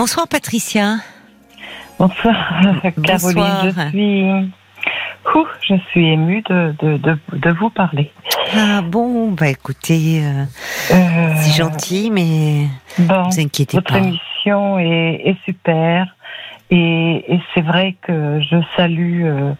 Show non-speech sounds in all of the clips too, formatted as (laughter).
Bonsoir Patricia. Bonsoir Caroline, je suis... je suis émue de, de, de, vous parler. Ah bon, bah écoutez, euh, euh, c'est gentil, mais bon, vous inquiétez votre pas. Votre émission est, est, super et, et c'est vrai que je salue euh,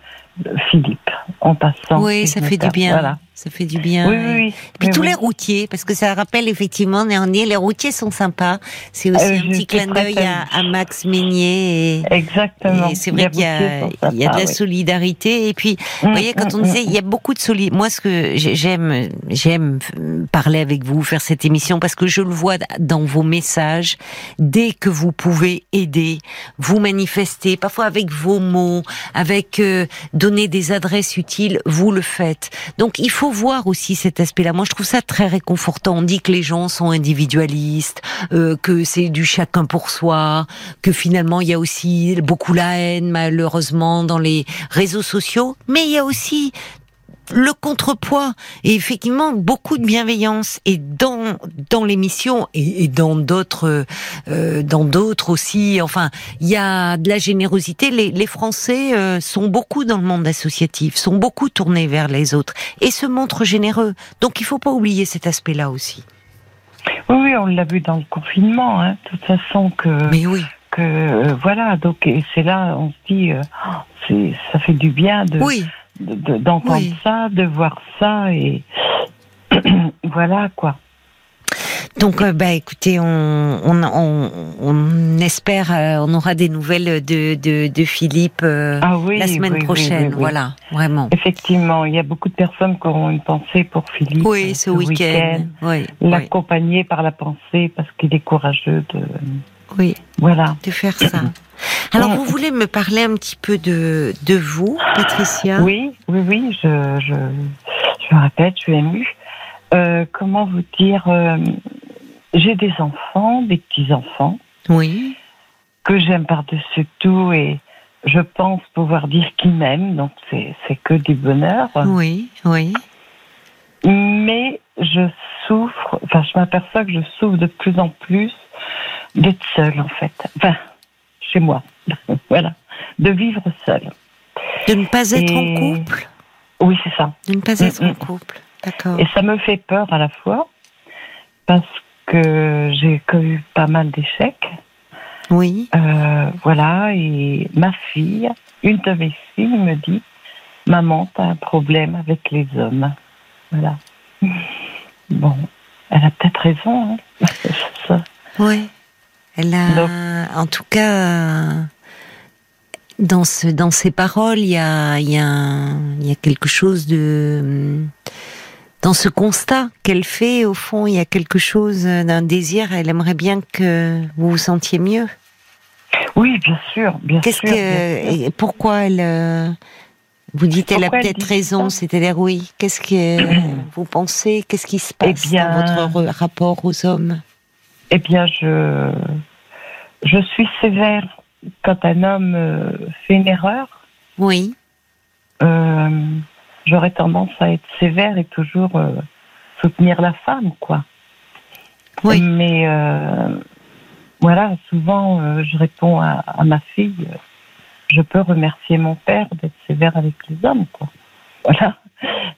Philippe en passant. Oui, ça fait du bien. Voilà ça fait du bien. Oui, oui, Et puis tous les routiers, parce que ça rappelle effectivement, Néernier, les routiers sont sympas. C'est aussi euh, un petit clin d'œil à, Max Meignet. Exactement. c'est vrai qu'il y a, il y a de la solidarité. Et puis, vous mm, voyez, quand mm, on disait, mm. il y a beaucoup de solidarité. Moi, ce que j'aime, j'aime parler avec vous, faire cette émission, parce que je le vois dans vos messages. Dès que vous pouvez aider, vous manifester, parfois avec vos mots, avec euh, donner des adresses utiles, vous le faites. Donc, il faut voir aussi cet aspect-là. Moi, je trouve ça très réconfortant. On dit que les gens sont individualistes, euh, que c'est du chacun pour soi, que finalement il y a aussi beaucoup la haine, malheureusement, dans les réseaux sociaux. Mais il y a aussi le contrepoids et effectivement beaucoup de bienveillance. Et dans dans l'émission et, dans d'autres euh, dans d'autres aussi enfin il y a de la générosité. Les, les Français euh, sont beaucoup dans le monde associatif sont beaucoup tournés vers les autres et se montrent généreux. Donc il faut pas oublier cet aspect là aussi. Oui oui on l'a vu dans le confinement hein, de toute façon que mais oui. que euh, voilà. Donc c'est là on se dit oh, c'est ça fait du bien de oui d'entendre ça, de voir ça et (clears throat) voilà quoi. Donc, euh, bah, écoutez, on, on, on, espère, euh, on aura des nouvelles de, de, de Philippe euh, ah la semaine prochaine. voilà, vraiment. Effectivement, il y a beaucoup de personnes qui auront une pensée pour Philippe. Oui, ce, week-end. L'accompagner par la pensée parce qu'il est courageux de. Oui. Voilà. De faire ça. Alors, vous voulez me parler un petit peu de, de vous, Patricia? Oui, oui, oui, je, je, je répète, je suis émue. Euh, comment vous dire euh, J'ai des enfants, des petits-enfants. Oui. Que j'aime par-dessus tout et je pense pouvoir dire qu'ils m'aiment, donc c'est que du bonheur. Oui, oui. Mais je souffre, enfin, je m'aperçois que je souffre de plus en plus d'être seule, en fait. Enfin, chez moi. (laughs) voilà. De vivre seul. De ne pas être en couple? Oui, c'est ça. De ne pas être en couple. D'accord. Et ça me fait peur à la fois parce que j'ai eu pas mal d'échecs. Oui. Euh, voilà, et ma fille, une de mes filles me dit Maman, t'as un problème avec les hommes. Voilà. (laughs) Bon, elle a peut-être raison. Hein (laughs) oui. Elle a, en tout cas, dans ce, dans ces paroles, il y a, il y a, il y a quelque chose de, dans ce constat qu'elle fait, au fond, il y a quelque chose d'un désir. Elle aimerait bien que vous vous sentiez mieux. Oui, bien sûr, bien Qu'est-ce que, pourquoi elle, vous dites, elle a peut-être raison, c'est-à-dire oui. Qu'est-ce que (clears throat) vous pensez Qu'est-ce qui se passe eh dans votre rapport aux hommes? Eh bien, je, je suis sévère quand un homme euh, fait une erreur. Oui. Euh, j'aurais tendance à être sévère et toujours euh, soutenir la femme, quoi. Oui. Mais voilà, souvent, je réponds à, à, ma fille, je peux remercier mon père d'être sévère avec les hommes, quoi. Voilà.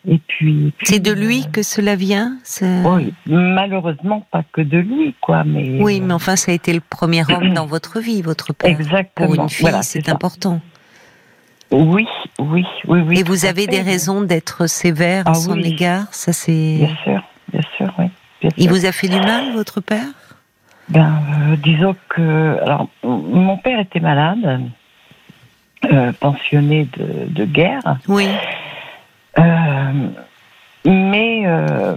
Et puis, c'est de lui que cela vient. Oui, malheureusement pas que de lui, quoi. Mais oui, mais enfin, ça a été le premier homme dans votre vie, votre père. Exactement. Pour une fille, c'est important. Oui, oui, oui, oui. Et vous avez des raisons d'être sévère à ah son égard, ça c'est. Bien sûr, bien sûr, oui. Il vous a fait du mal, votre père? Ben, euh, disons que, alors, mon père était malade, euh, pensionné de, de guerre. Oui. Euh, mais euh,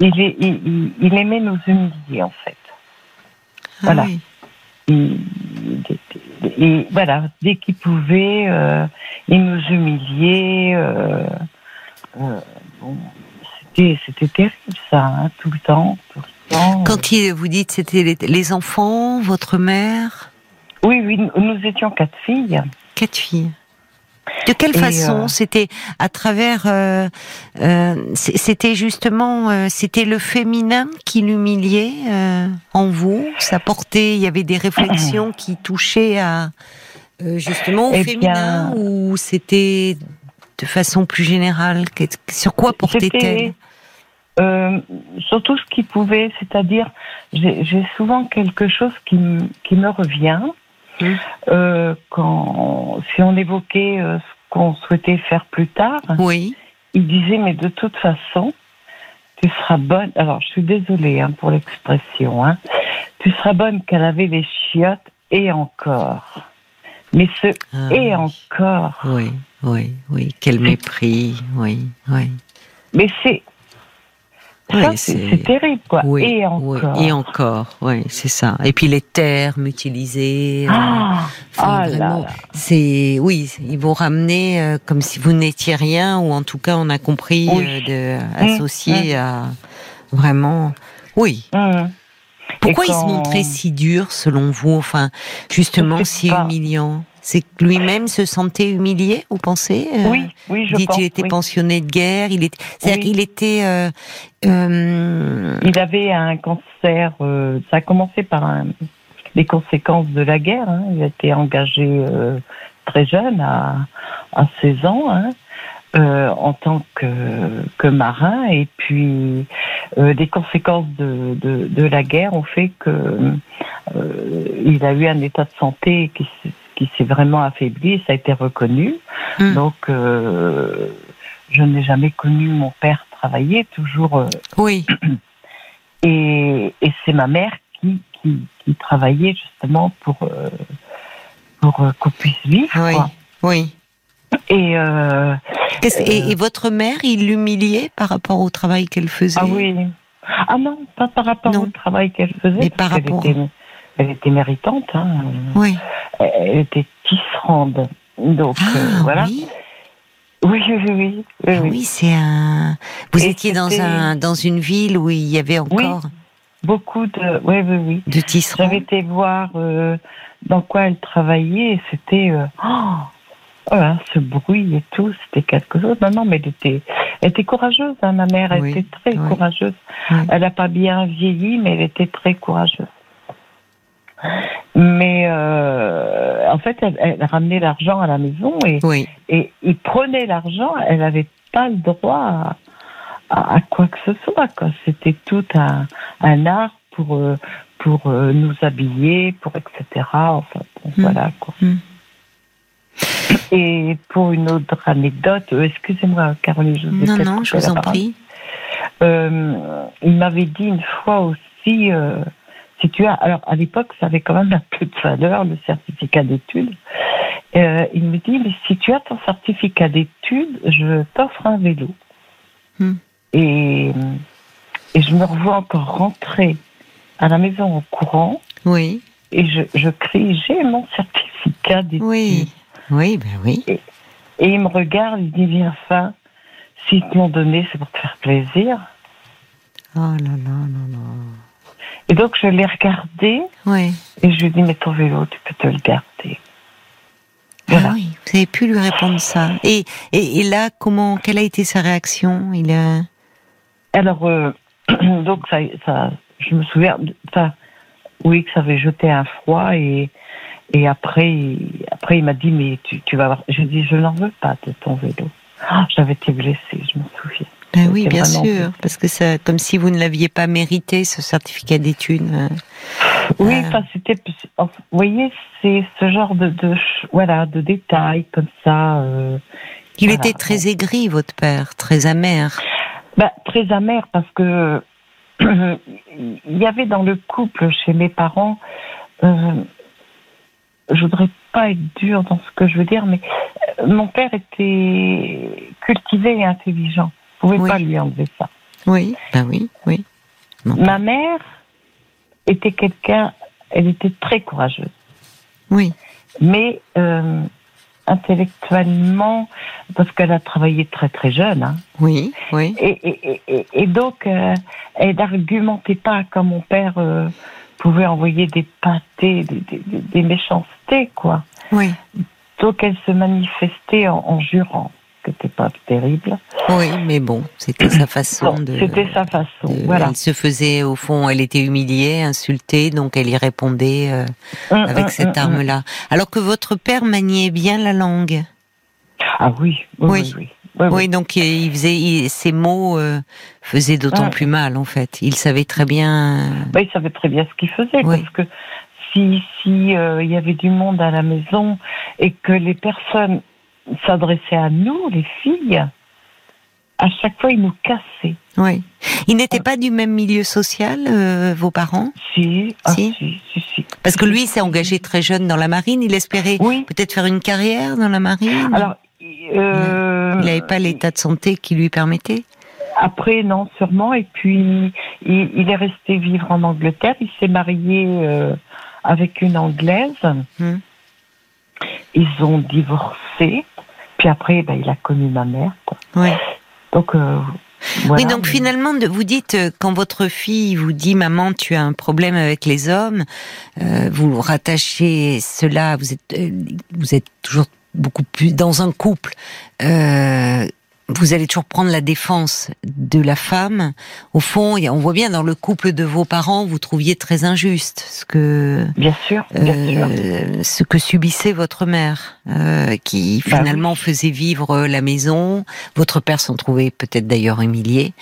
il, est, il, il, aimait nous humilier en fait. Ah voilà. Oui. Et, voilà, dès qu'il pouvait, euh, il nous humiliait. Euh, euh, bon, c'était, c'était terrible ça, hein, tout le temps, tout le temps. Quand il, vous dites c'était les, les, enfants, votre mère? Oui, oui, nous étions quatre filles. Quatre filles. De quelle façon C'était à travers. Euh, euh, c'était justement. Euh, c'était le féminin qui l'humiliait en vous? Ça portait. Il y avait des réflexions qui touchaient à justement au eh féminin ou c'était de façon plus générale? Sur quoi portait-elle? Surtout ce qui pouvait, c'est-à-dire, j'ai souvent quelque chose qui, qui me revient, euh, quand, si on évoquait euh, ce qu'on souhaitait faire plus tard, oui. il disait mais de toute façon, tu seras bonne. Alors je suis désolée hein, pour l'expression. Hein, tu seras bonne qu'elle avait les chiottes et encore. Mais ce ah et encore. Oui, oui, oui. Quel mépris. Oui, oui. Mais c'est c'est terrible, quoi. Oui, et encore. Oui, et encore, oui, c'est ça. Et puis les termes utilisés. Euh, ah, ah c'est, oui, ils vont ramener euh, comme si vous n'étiez rien, ou en tout cas, on a compris euh, de mmh, associer mmh. à vraiment, oui. Mmh. Pourquoi il se montrait si dur, selon vous, enfin, justement, si humiliant c'est que lui-même se sentait humilié, vous pensez euh, Oui, oui, je Dit il était pensionné de guerre. Il était, c'est-à-dire qu'il était. Euh, euh, il avait un cancer. ça a commencé par un, les conséquences de la guerre. Hein. Il a été engagé très jeune, à, à 16 ans. Hein. en tant que, que marin et puis euh, des conséquences de, de, de, la guerre ont fait que euh, il a eu un état de santé qui, qui s'est vraiment affaibli, ça a été reconnu. Hmm. Donc, euh, je n'ai jamais connu mon père travailler, toujours. Euh, oui. (clears throat) Et, et c'est ma mère qui, qui, qui, travaillait justement pour, euh, pour qu'on puisse vivre. Oui. Oui. Et, et, et, votre mère, il l'humiliait par rapport au travail qu'elle faisait? Ah oui. Ah non, pas par rapport au travail qu'elle faisait. Mais par rapport elle était méritante. Hein. Oui. Elle était tisserande. Donc ah, euh, voilà. Oui. Oui, oui, oui. Oui, c'est un. Vous étiez dans un dans une ville où il y avait encore. beaucoup de. Oui, oui, oui. De tisserands. J'avais été voir euh, dans quoi elle travaillait. C'était. Euh, oh, voilà, ce bruit et tout, c'était quelque chose. Non, non, mais elle était, elle était courageuse. Hein, ma mère, elle était très courageuse. Elle n'a pas bien vieilli, mais elle était très courageuse. Mais euh, en fait, elle, ramenait l'argent à la maison et, et il prenait l'argent. Elle n'avait pas le droit à, quoi que ce soit. C'était tout un, un, art pour euh, pour euh, nous habiller, pour etc. Enfin, hmm. voilà quoi. Hmm. Et pour une autre anecdote, excusez-moi, Caroline, je vous Non, non, je vous en prie. il m'avait dit une fois aussi si tu as, alors à l'époque, ça avait quand même un peu de valeur, le certificat d'études. Euh, il me dit, mais si tu as ton certificat d'études, je t'offre un vélo. Hmm. Et, et je me revois encore rentrer à la maison en courant. Oui. Et je, je crie, j'ai mon certificat d'études. Oui, oui, ben oui. Et, il me regarde, il dit, viens, enfin, s'ils te l'ont donné, c'est pour te faire plaisir. Oh là là là là. Et donc, je l'ai regardé. Oui. Et je lui ai dit, mais ton vélo, tu peux te le garder. Ah oui, vous avez pu lui répondre ça. Et, et, là, comment, quelle a été sa réaction? Il a... Alors, euh, (clears throat) donc, ça, ça, je me souviens, ça, oui, que ça avait jeté un froid et, et après, après, il m'a dit, mais tu, tu vas voir. Je dis, je n'en veux pas de ton vélo. Ah, j'avais été blessée, je me souviens. Ben oui, bien sûr, parce que c'est comme si vous ne l'aviez pas mérité ce certificat d'études. Euh. Oui, euh. enfin c'était, vous voyez, c'est ce genre de, de, voilà de détails comme ça. Euh, Il était très aigri, votre père, très amer. Ben, très amer parce que (clears throat) il y avait dans le couple chez mes parents. Euh, je voudrais pas être dur dans ce que je veux dire, mais mon père était cultivé et intelligent pouvez pas lui enlever ça. Oui, ben oui, oui. Ma mère était quelqu'un, elle était très courageuse. Oui. Mais euh, intellectuellement, parce qu'elle a travaillé très très jeune. Hein. Oui, oui. Et, et, et, donc, euh, elle n'argumentait pas comme mon père euh, pouvait envoyer des pâtés, des, des, des, méchancetés, quoi. Oui. donc elle se manifestait en, jurant, c'était pas terrible. Oui, mais bon, c'était sa façon de. C'était sa façon. voilà. Elle se faisait au fond, elle était humiliée, insultée, donc elle y répondait euh, hum, avec hum, cette hum, arme-là. Alors que votre père maniait bien la langue. Ah oui, oui, oui. oui. donc il faisait, ces mots euh, faisaient d'autant plus mal en fait. Il savait très bien. Bah, il savait très bien ce qu'il faisait parce que si si euh, il y avait du monde à la maison et que les personnes s'adressaient à nous, les filles, à chaque fois ils nous cassaient. Oui. Ils n'étaient pas du même milieu social, euh, vos parents? Si. Ah, si. si, si, Parce que lui s'est engagé très jeune dans la marine. Il espérait peut-être faire une carrière dans la marine. Alors, euh, il n'avait pas l'état de santé qui lui permettait? Après, non, sûrement. Et puis, il, est resté vivre en Angleterre. Il s'est marié avec une Anglaise. Hmm. Ils ont divorcé. Puis après, ben, il a connu ma mère. Oui. Donc, euh, Oui, donc finalement, vous dites, euh, quand votre fille vous dit, maman, tu as un problème avec les hommes, euh, vous rattachez cela, vous êtes, vous êtes toujours beaucoup plus dans un couple vous allez toujours prendre la défense de la femme. Au fond, on voit bien dans le couple de vos parents, vous trouviez très injuste ce que bien sûr, euh, ce que subissait votre mère, euh, qui bah finalement faisait vivre la maison. Votre père s'en trouvait peut-être d'ailleurs humilié,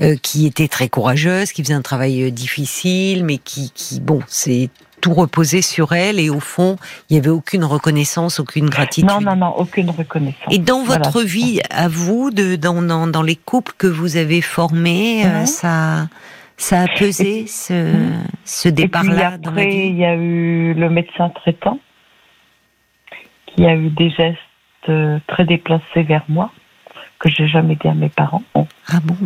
euh, qui était très courageuse, qui faisait un travail difficile, mais qui, qui bon, c'est tout reposait sur elle et au fond, il n'y avait aucune reconnaissance, aucune gratitude. Non, non, non, aucune reconnaissance. Et dans votre vie, à vous, de, dans, dans, dans, les couples que vous avez formés, euh, ça, ça a pesé ce, ce départ-là dans la vie il y a eu le médecin traitant qui a eu des gestes euh, très déplacés vers moi que j'ai jamais dit à mes parents. Ah bon?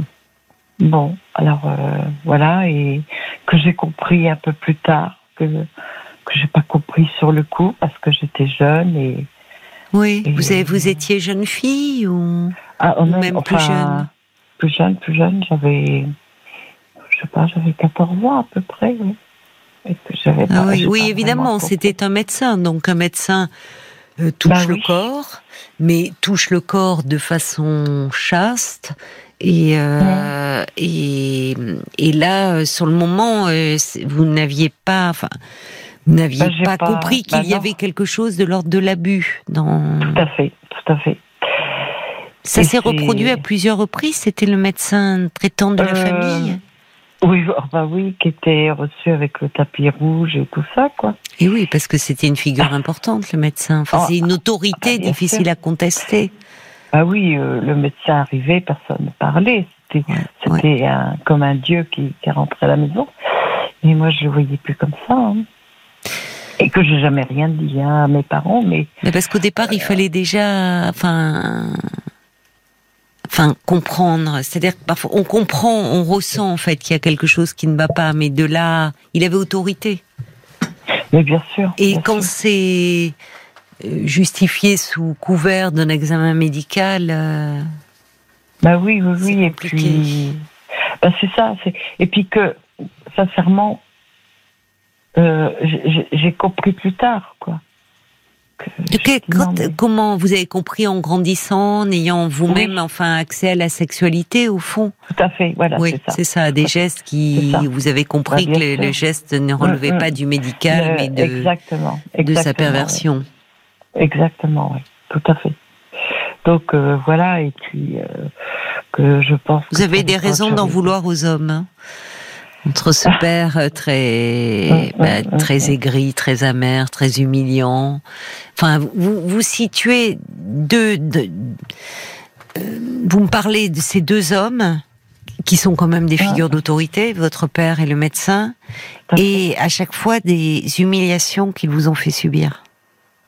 Bon, alors euh, voilà, et que j'ai compris un peu plus tard que que j'ai pas compris sur le coup parce que j'étais jeune et oui vous avez, vous étiez jeune fille ou, ah, même, plus jeune? plus jeune plus jeune j'avais je sais pas j'avais 14 ans à peu près oui. Ah oui, oui évidemment c'était un médecin donc un médecin euh, touche bah le corps mais touche le corps de façon chaste et, euh, et, et là, sur le moment, euh, vous n'aviez pas, enfin, vous n'aviez bah, pas, compris qu'il bah, y avait quelque chose de l'ordre de l'abus dans. Tout à fait, tout à fait. Ça s'est reproduit à plusieurs reprises. C'était le médecin traitant de la euh, famille. Oui, bah oui, qui était reçu avec le tapis rouge et tout ça, quoi. Et oui, parce que c'était une figure importante, le médecin. Enfin, oh. c'est une autorité ah, difficile à contester. Ah oui, euh, le médecin arrivait, personne ne parlait. C'était comme un dieu qui, qui rentrait à la maison. Et moi, je le voyais plus comme ça. Hein. Et que j'ai jamais rien dit hein, à mes parents, mais. Mais parce qu'au départ, il fallait déjà, enfin, enfin comprendre. C'est-à-dire parfois on comprend, on ressent en fait qu'il y a quelque chose qui ne va pas, mais de là, il avait autorité. Mais bien sûr. Et quand c'est euh, justifié sous couvert d'un examen médical. Euh, bah oui, oui, oui. Et puis, bah c'est ça. Et puis que, sincèrement, euh, j'ai compris plus tard, quoi. comment vous avez compris en grandissant, en ayant vous-même enfin accès à la sexualité au fond? Tout à fait, voilà. Oui, c'est ça. des gestes qui vous avez compris bah, que le, geste ne relevait mm, mm. pas du médical, mais de, exactement, de sa perversion. Exactement, oui, tout à fait. Donc euh, voilà, et puis euh, que je pense. Vous avez des raisons d'en vouloir aux hommes. Hein entre ce père euh, très bah, très aigri, très amer, très humiliant. Enfin, vous vous situez deux, vous me parlez de ces deux hommes qui sont quand même des figures d'autorité, votre père et le médecin, et à chaque fois des humiliations qu'ils vous ont fait subir.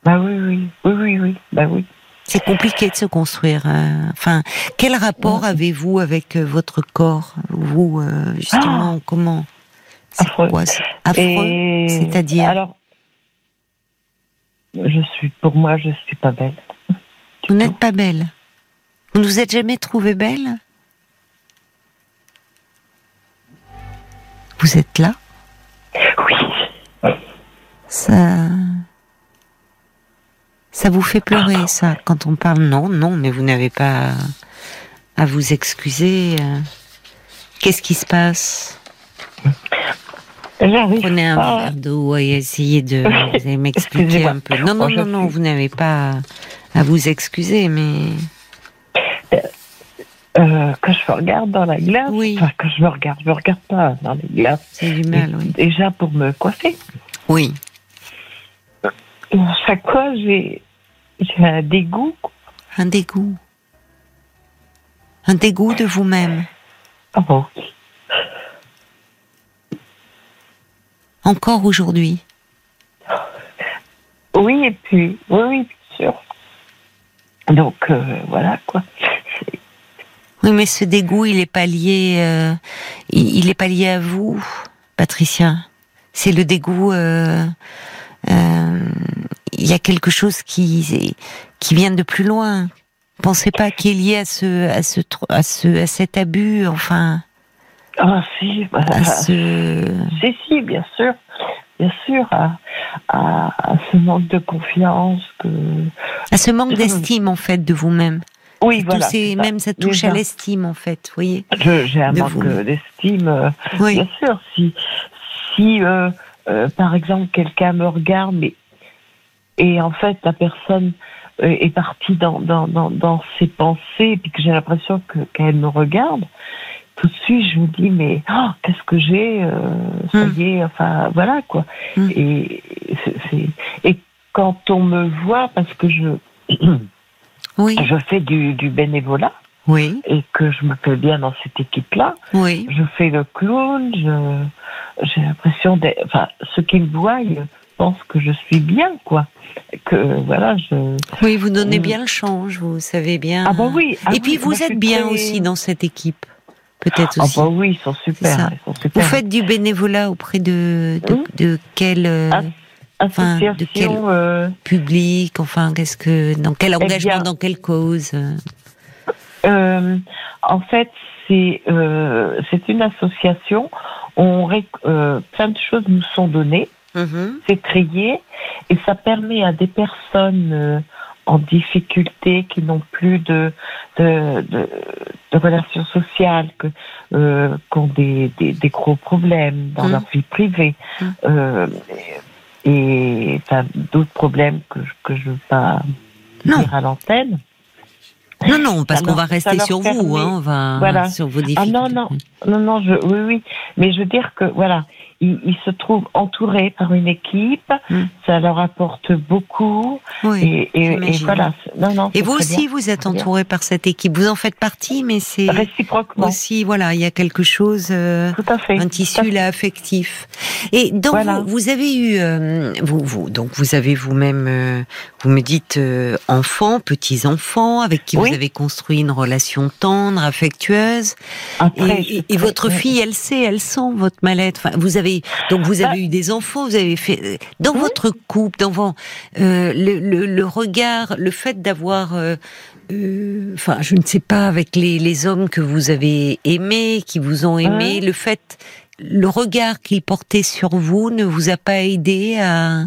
Bah oui, oui, oui, oui, oui, bah oui. C'est compliqué de se construire. Euh, enfin, quel rapport avez-vous avec euh, votre corps Vous, euh, justement, ah comment Affreux. Affreux, c'est-à-dire Alors, je suis, pour moi, je suis pas belle. Vous n'êtes pas belle. Vous ne vous êtes jamais trouvée belle? Vous êtes là? Oui. Ça Ça vous fait pleurer, ça, quand on parle Non, non, mais vous n'avez pas à vous excuser. Euh. Qu'est-ce qui se passe? Prenez un verre d'eau et essayez de (laughs) m'expliquer un peu. Non, non, non, non, vous n'avez pas à vous excuser, mais. Euh, euh, que je me regarde dans la glace. Oui. Enfin, que je me regarde, je me regarde pas dans les glaces. C'est du mal, oui. Déjà pour me coiffer. Oui. chaque fois, j'ai un dégoût. Un dégoût. Un dégoût de vous-même. Oh. Encore aujourd'hui. Oui, et puis, oui, oui, bien sûr. Donc, euh, voilà, quoi. Oui, mais ce dégoût, il n'est pas lié, euh, il, est pas lié à vous, Patricia. C'est le dégoût. Euh, y a quelque chose qui qui vient de plus loin. Pensez pas qu'il est lié à ce à ce à ce à cet abus, enfin. Ah si, bah, ce... si si, bien sûr, bien sûr, à, à, ce manque de confiance que. À ce manque d'estime en fait de vous-même. Oui, voilà. même ça touche à l'estime en fait, vous voyez. J'ai un manque d'estime, euh, oui. bien sûr. Si si euh, euh, par exemple quelqu'un me regarde, mais et en fait la personne est partie dans, dans, dans, dans ses pensées, et puis que j'ai l'impression que qu'elle me regarde, tout de suite je me dis mais oh, qu'est-ce que j'ai euh, ça hmm. y est enfin voilà quoi hmm. et c'est et quand on me voit parce que je (clears throat) oui. je fais du, du bénévolat oui. et que je me fais bien dans cette équipe là oui. je fais le clown je j'ai l'impression d'être enfin ceux qui me voient pensent que je suis bien quoi que voilà je oui vous donnez bien le change vous savez bien ah bah oui ah et puis vous êtes bien aussi dans cette équipe peut-être ah aussi. bah oui, ils sont super, Vous faites du bénévolat auprès de de, de quel euh, enfin, de quel euh, public, enfin qu'est-ce que dans quel eh engagement, dans quelle cause euh, En fait, c'est c'est une association. On plein de choses nous sont données. Mm-hmm. C'est trié et ça permet à des personnes en difficulté, qui n'ont plus de, de, de, de relations sociales, que, euh, qui ont des, des, des, gros problèmes dans mmh. leur vie privée. Mmh. Euh, et d'autres problèmes que, que je ne veux pas dire à l'antenne. Non, non, parce qu'on va rester sur vous, hein, on va voilà. sur vos difficultés. Ah non, non, non, non, je, oui, oui, mais je veux dire que voilà, ils, se trouvent entourés par une équipe, hmm. ça leur apporte beaucoup. Oui, et, et, voilà. Non, non, et vous aussi, vous êtes entouré par cette équipe. Vous en faites partie, mais c'est réciproquement aussi. Voilà, il y a quelque chose, euh, Tout à fait. un tissu là affectif. Et donc vous, vous, avez eu, euh, vous, vous, donc vous avez vous-même, euh, vous me dites enfants, petits enfants, avec qui vous avez construit une relation tendre, affectueuse. Après, et, et votre fille, elle sait, elle sent votre mal-être. Enfin, vous avez donc vous avez bah eu des enfants, vous avez fait dans votre couple, dans euh, le, regard, le fait d'avoir euh, euh, enfin, je ne sais pas, avec les, hommes que vous avez aimés, qui vous ont aimé, le fait, le regard qu'ils portaient sur vous ne vous a pas aidé à,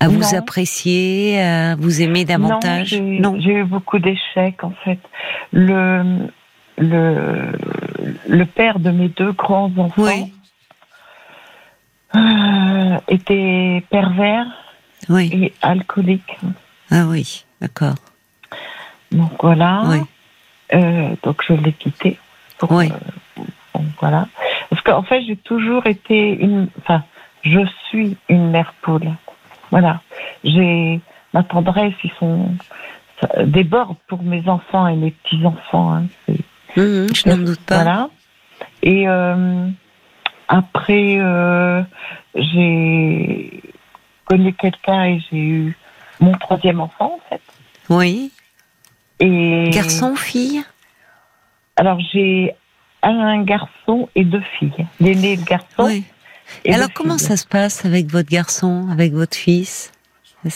à vous apprécier, à vous aimer davantage? Non, j'ai eu beaucoup d'échecs en fait. Le, le, le père de mes deux grands enfants euh, était pervers et alcoolique. Ah oui, d'accord. Donc voilà. Euh, donc je l'ai quitté. oui. Euh, voilà. Parce qu'en fait, j'ai toujours été une. Enfin, je suis une mère poule. Voilà. J'ai ma tendresse, ils sont déborde pour mes enfants et mes petits enfants. Hein. Mmh, je n'en doute pas. Voilà. Et euh, après, euh, j'ai connu quelqu'un et j'ai eu mon troisième enfant, en fait. Oui. Et garçon, fille? Alors j'ai un garçon et deux filles. L'aîné, le garçon. Oui. Alors comment ça se passe avec votre garçon, avec votre fils?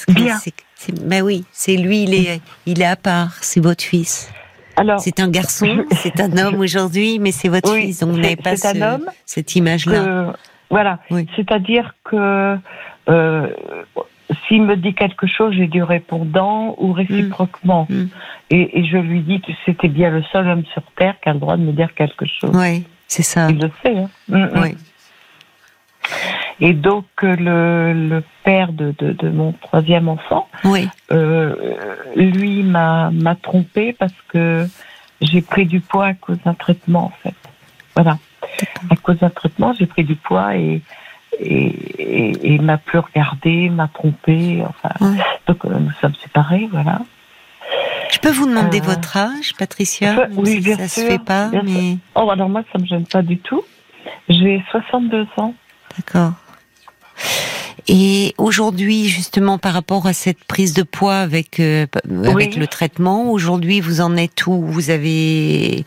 Bien. ben oui, c'est lui, il est, il est à part, c'est votre fils c'est un garçon, c'est un homme aujourd'hui, mais c'est votre fils, donc vous n'avez pas cette image-là. voilà. C'est-à-dire que euh, s'il me dit quelque chose, j'ai du répondant ou réciproquement. Mm. Mm. Et, je lui dis que c'était bien le seul homme sur Terre qui a le droit de me dire quelque chose. Oui, c'est ça. Il le sait. Hein. Mm, oui. Et donc le, père de, mon troisième enfant, oui. Euh, lui m'a m'a trompé parce que j'ai pris du poids à cause d'un traitement en fait. Voilà. À cause d'un traitement, j'ai pris du poids et et, m'a plus regardé, m'a trompé. Enfin, donc euh, nous sommes séparés, voilà. Je peux vous demander euh, votre âge, Patricia? Oui, bien ça sûr. se fait pas, mais. Oh, alors moi, ça me gêne pas du tout. J'ai 62 ans. D'accord. Et aujourd'hui, justement, par rapport à cette prise de poids avec euh, avec le traitement, aujourd'hui, vous en êtes où? Vous avez,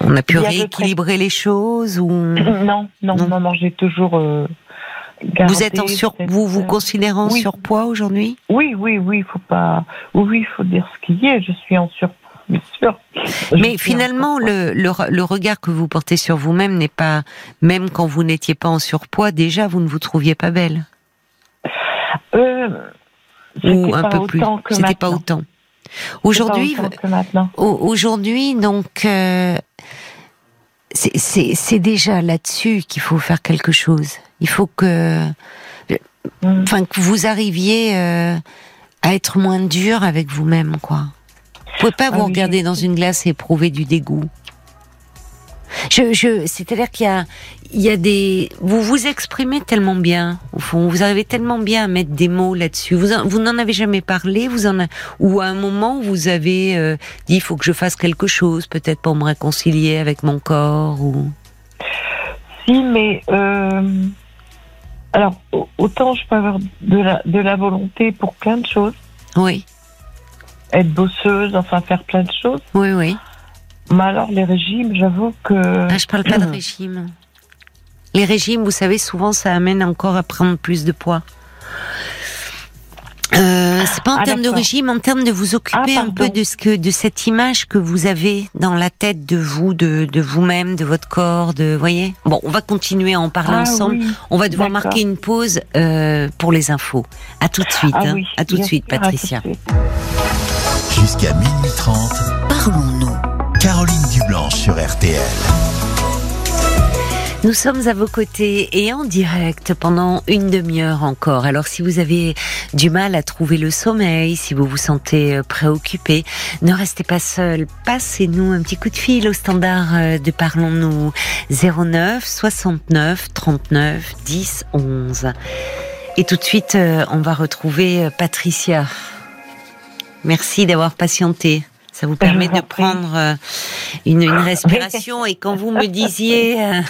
on a pu rééquilibrer les choses ou (clears throat) Non, non, non, non, j'ai toujours. Euh, vous êtes en sur, vous vous considérez en surpoids aujourd'hui? Oui, oui, oui, il faut pas, oui, il faut dire ce qu'il y est. Je suis en surpoids. Bien sûr. Mais finalement, le, le, le, regard que vous portez sur vous-même n'est pas, même quand vous n'étiez pas en surpoids, déjà vous ne vous trouviez pas belle. Euh, Ou un peu plus. C'était pas autant. Aujourd'hui, aujourd'hui, donc, euh, c'est déjà là-dessus qu'il faut faire quelque chose. Il faut que, mm. enfin, que vous arriviez euh, à être moins dur avec vous-même, quoi. Vous pouvez pas ah vous regarder dans une glace et éprouver du dégoût. Je, je, c'est-à-dire qu'il y a, il y a des, vous vous exprimez tellement bien, au fond, vous arrivez tellement bien à mettre des mots là-dessus. Vous, vous n'en avez jamais parlé, vous en, ou à un moment vous avez euh, dit, il faut que je fasse quelque chose, peut-être pour me réconcilier avec mon corps, ou? Si, mais euh, alors autant je peux avoir de la, de la volonté pour plein de choses. Oui. Être bosseuse, enfin faire plein de choses. Oui, oui. Mais alors, les régimes, j'avoue que. Ah, je parle pas de régime. Les régimes, vous savez, souvent, ça amène encore à prendre plus de poids. Euh, c'est pas en ah, termes de régime, en termes de vous occuper ah, un peu de ce que, de cette image que vous avez dans la tête de vous, de, de vous-même, de votre corps, de, voyez. Bon, on va continuer à en parler ah ensemble. On va devoir marquer une pause euh, pour les infos. À tout de suite. hein. à tout de suite, Patricia. Jusqu'à minuit 30, parlons-nous. Caroline Dublanche sur RTL. Nous sommes à vos côtés et en direct pendant une demi-heure encore. Alors si vous avez du mal à trouver le sommeil, si vous vous sentez euh, préoccupé, ne restez pas seul. Passez-nous un petit coup de fil au standard euh, de Parlons-nous 09 69 39 10 11. Et tout de suite, euh, on va retrouver Patricia. Merci d'avoir patienté. Ça vous permet de prendre euh, une, une, respiration. Et quand vous me disiez euh,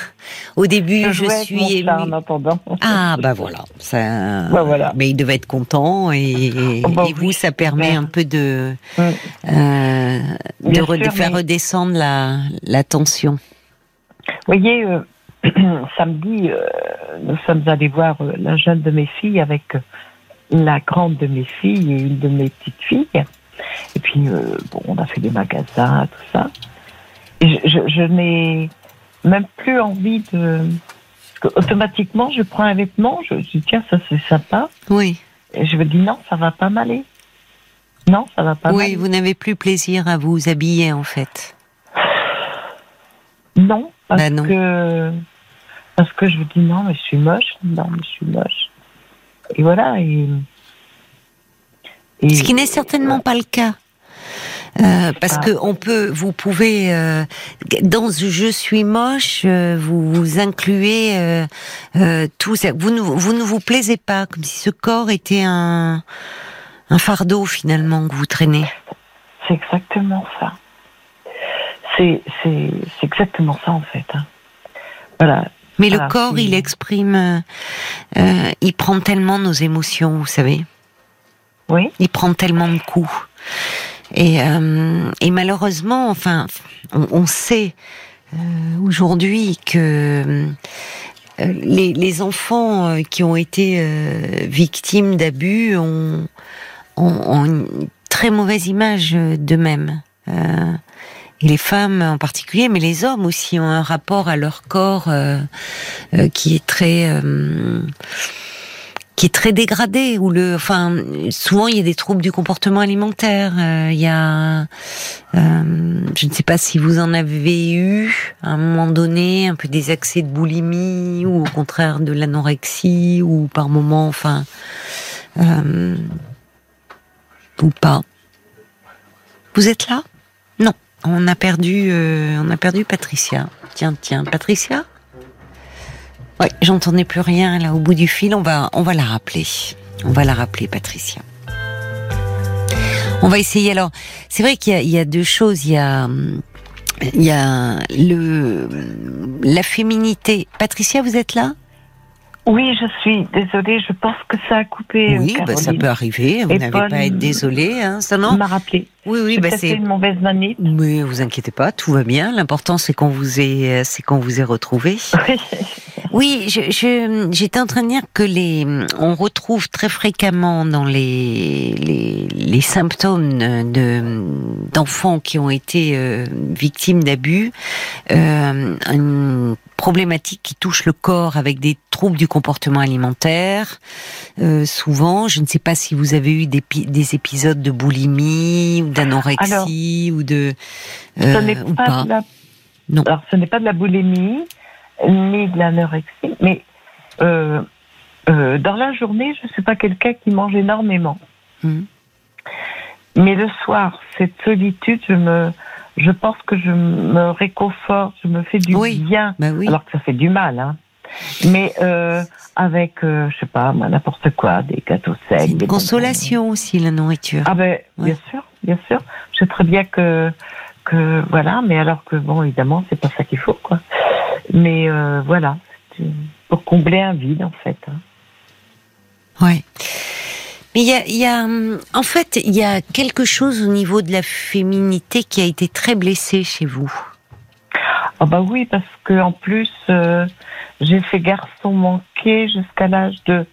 au début, je, suis ému. Ah bah voilà, ça. Bah, voilà. Mais il devait être content et, oh, bah et vous, ça permet un peu de mm. euh, de, faire redescendre la, la tension. Vous voyez, euh, (clears throat) samedi, nous sommes allés voir la jeune de mes filles avec la grande de mes filles et une de mes petites filles. Et puis, euh, bon, on a fait des magasins, tout ça. Et je, n'ai même plus envie de. automatiquement, je prends un vêtement, je, dis tiens, ça c'est sympa. Oui. Et je me dis non, ça va pas m'aller. Non, ça va pas Oui, vous n'avez plus plaisir à vous habiller en fait. Non, parce bah que parce que je me dis non, mais je suis moche, non, mais je suis moche. Et voilà. Et ce qui n'est certainement pas le cas. Euh, parce que on peut, vous pouvez euh, dans je suis moche, euh, vous, vous incluez euh, tout. Vous ne vous ne vous plaisez pas, comme si ce corps était un un fardeau finalement que vous traînez. C'est exactement ça. C'est exactement ça en fait. Hein. Voilà. Mais le corps, il exprime, il prend tellement nos émotions, vous savez. Il prend tellement de coups. Et, euh, et malheureusement, enfin, on, sait euh, aujourd'hui que euh, les, les, enfants qui ont été victimes d'abus ont, ont, une très mauvaise image d'eux-mêmes. Les femmes en particulier, mais les hommes aussi ont un rapport à leur corps qui est très qui est très dégradé où le enfin souvent il y a des troubles du comportement alimentaire euh, il y a euh, je ne sais pas si vous en avez eu à un moment donné un peu des accès de boulimie ou au contraire de l'anorexie ou par moment enfin euh, ou pas. Vous êtes là? On a perdu on a perdu Patricia tiens tiens Patricia oui, j'entendais plus rien là au bout du fil. On va, on va la rappeler. On va la rappeler, Patricia. On va essayer. Alors, c'est vrai qu'il y, y, a deux choses. Il y a, il y a le la féminité. Patricia, vous êtes là? Oui, je suis désolée, je pense que ça a coupé. Oui, bah, ça peut arriver, vous n'avez pas à être désolée, hein, ça non? m'a rappelé. Oui, oui, bah c'est une mauvaise manip. Mais vous inquiétez pas, tout va bien. L'important c'est qu'on vous ait, c'est qu'on vous ait retrouvé. (laughs) oui, je, je, j'étais en train de dire que les, on retrouve très fréquemment dans les les, les symptômes de d'enfants qui ont été euh, victimes d'abus, euh, une problématique qui touche le corps avec des troubles du comportement alimentaire. Euh, souvent, je ne sais pas si vous avez eu des, des épisodes de boulimie ou d'anorexie ou de. Euh, ce n'est pas, De la... Non. Alors, ce n'est pas de la boulimie ni de l'anorexie, mais euh, euh, dans la journée, je ne suis pas quelqu'un qui mange énormément. Hum. Mais le soir, cette solitude, je me je pense que je me réconforte, je me fais du bien, bah alors que ça fait du mal. Hein. Mais euh, avec, euh, je sais pas, n'importe quoi, des gâteaux secs. Une consolation aussi, la nourriture. Ah ben, bien sûr, bien sûr. Je sais très bien que, que voilà, mais alors que, bon, évidemment, c'est pas ça qu'il faut, quoi. Mais euh, voilà, pour combler un vide, en fait. Hein. Ouais. Mais il y a, y a, hum, en fait, il y a quelque chose au niveau de la féminité qui a été très blessé chez vous. Ah bah oui, parce que en plus, euh, j'ai fait garçon manqué jusqu'à l'âge de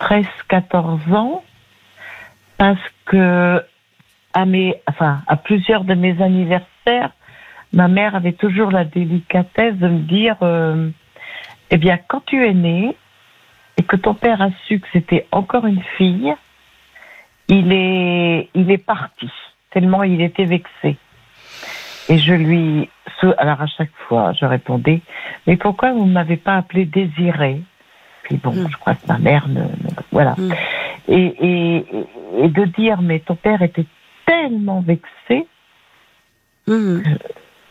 13-14 ans, parce que à mes, enfin, à plusieurs de mes anniversaires, ma mère avait toujours la délicatesse de me dire, euh, eh bien, quand tu es né et que ton père a su que c'était encore une fille, il est, il est parti, tellement il était vexé. Et je lui, alors à chaque fois, je répondais, mais pourquoi vous ne m'avez pas appelé Désiré Puis bon, mm. je crois que ma mère ne, voilà. Mm. Et, et, et, de dire, mais ton père était tellement vexé.